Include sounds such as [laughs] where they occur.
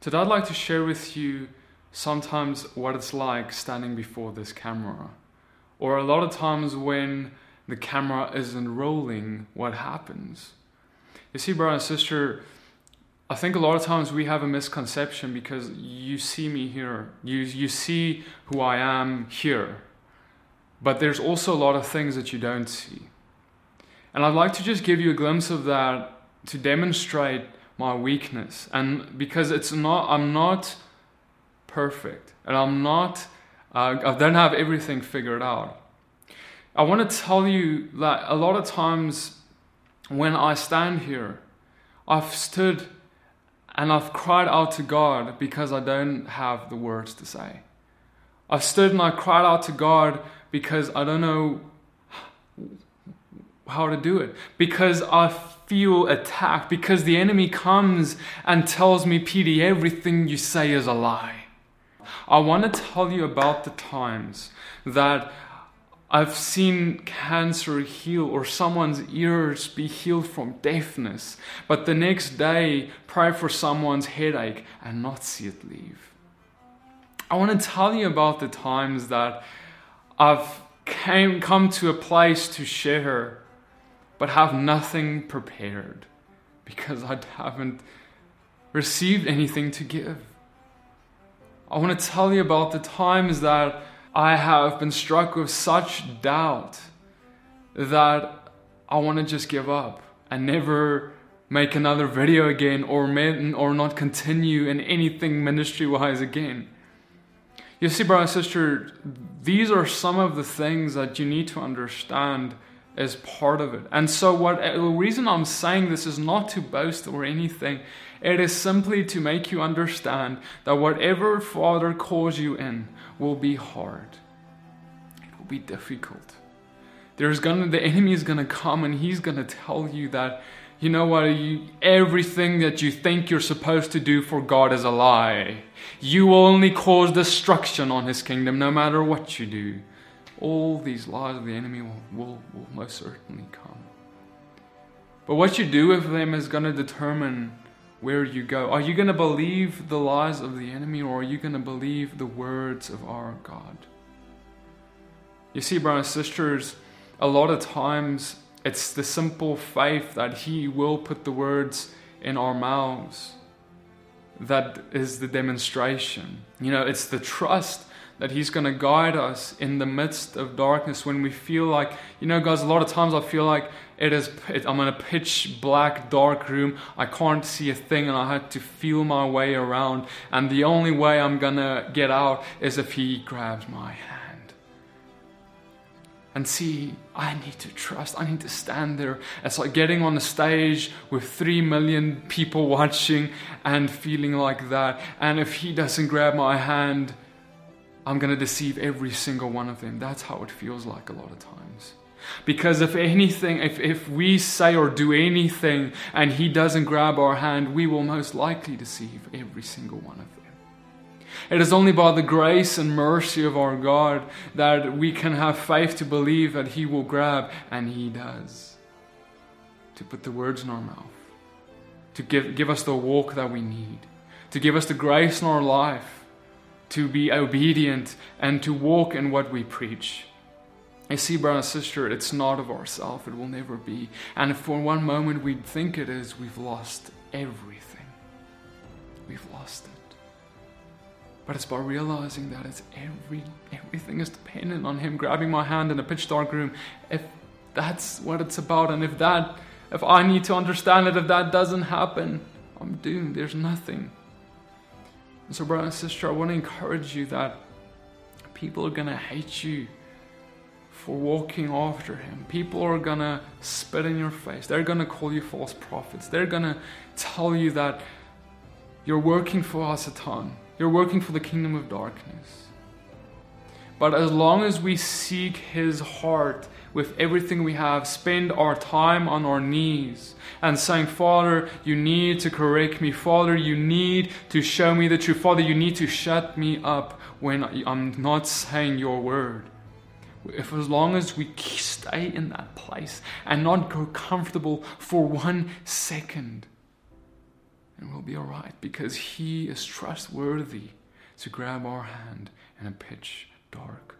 Today, I'd like to share with you sometimes what it's like standing before this camera, or a lot of times when the camera isn't rolling, what happens. You see, brother and sister, I think a lot of times we have a misconception because you see me here, you, you see who I am here, but there's also a lot of things that you don't see. And I'd like to just give you a glimpse of that to demonstrate my weakness. And because it's not i'm not perfect. And i'm not uh, i don't have everything figured out. I want to tell you that a lot of times when i stand here i've stood and i've cried out to god because i don't have the words to say. I've stood and i cried out to god because i don't know how to do it because i feel attacked because the enemy comes and tells me, PD, everything you say is a lie. I want to tell you about the times that I've seen cancer heal or someone's ears be healed from deafness, but the next day pray for someone's headache and not see it leave. I want to tell you about the times that I've came, come to a place to share but have nothing prepared because I haven't received anything to give. I want to tell you about the times that I have been struck with such doubt that I want to just give up and never make another video again or, or not continue in anything ministry wise again. You see, brother and sister, these are some of the things that you need to understand as part of it. And so, what uh, the reason I'm saying this is not to boast or anything. It is simply to make you understand that whatever Father calls you in will be hard. It will be difficult. There's gonna the enemy is gonna come and he's gonna tell you that you know what you, everything that you think you're supposed to do for God is a lie. You will only cause destruction on his kingdom no matter what you do all these lies of the enemy will, will, will most certainly come. But what you do with them is going to determine where you go. Are you going to believe the lies of the enemy or are you going to believe the words of our God? You see, brothers and sisters, a lot of times it's the simple faith that He will put the words in our mouths that is the demonstration. You know, it's the trust that He's going to guide us in the midst of darkness when we feel like, you know, guys, a lot of times I feel like it is, it, I'm in a pitch black, dark room. I can't see a thing and I had to feel my way around. And the only way I'm going to get out is if He grabs my hand. And see, I need to trust. I need to stand there. It's like getting on the stage with three million people [laughs] watching and feeling like that. And if He doesn't grab my hand, I'm going to deceive every single one of them. That's how it feels like a lot of times. Because if anything, if, if we say or do anything and He doesn't grab our hand, we will most likely deceive every single one of them. It is only by the grace and mercy of our God that we can have faith to believe that He will grab, and He does. To put the words in our mouth, to give, give us the walk that we need, to give us the grace in our life to be obedient and to walk in what we preach. You see, brother and sister, it's not of ourselves, it will never be. And for one moment we think it is, we've lost everything. We've lost it. But it's by realizing that it's every everything is dependent on him grabbing my hand in a pitch dark room. If that's what it's about, and if that if I need to understand it, if that doesn't happen, I'm doomed. There's nothing. So, brother and sister, I want to encourage you that people are going to hate you for walking after him. People are going to spit in your face. They're going to call you false prophets. They're going to tell you that you're working for Hasatan. You're working for the kingdom of darkness. But as long as we seek his heart with everything we have, spend our time on our knees and saying, Father, you need to correct me. Father, you need to show me the truth. Father, you need to shut me up when I'm not saying your word. If as long as we stay in that place and not grow comfortable for one second, and we'll be alright because He is trustworthy to grab our hand in a pitch dark.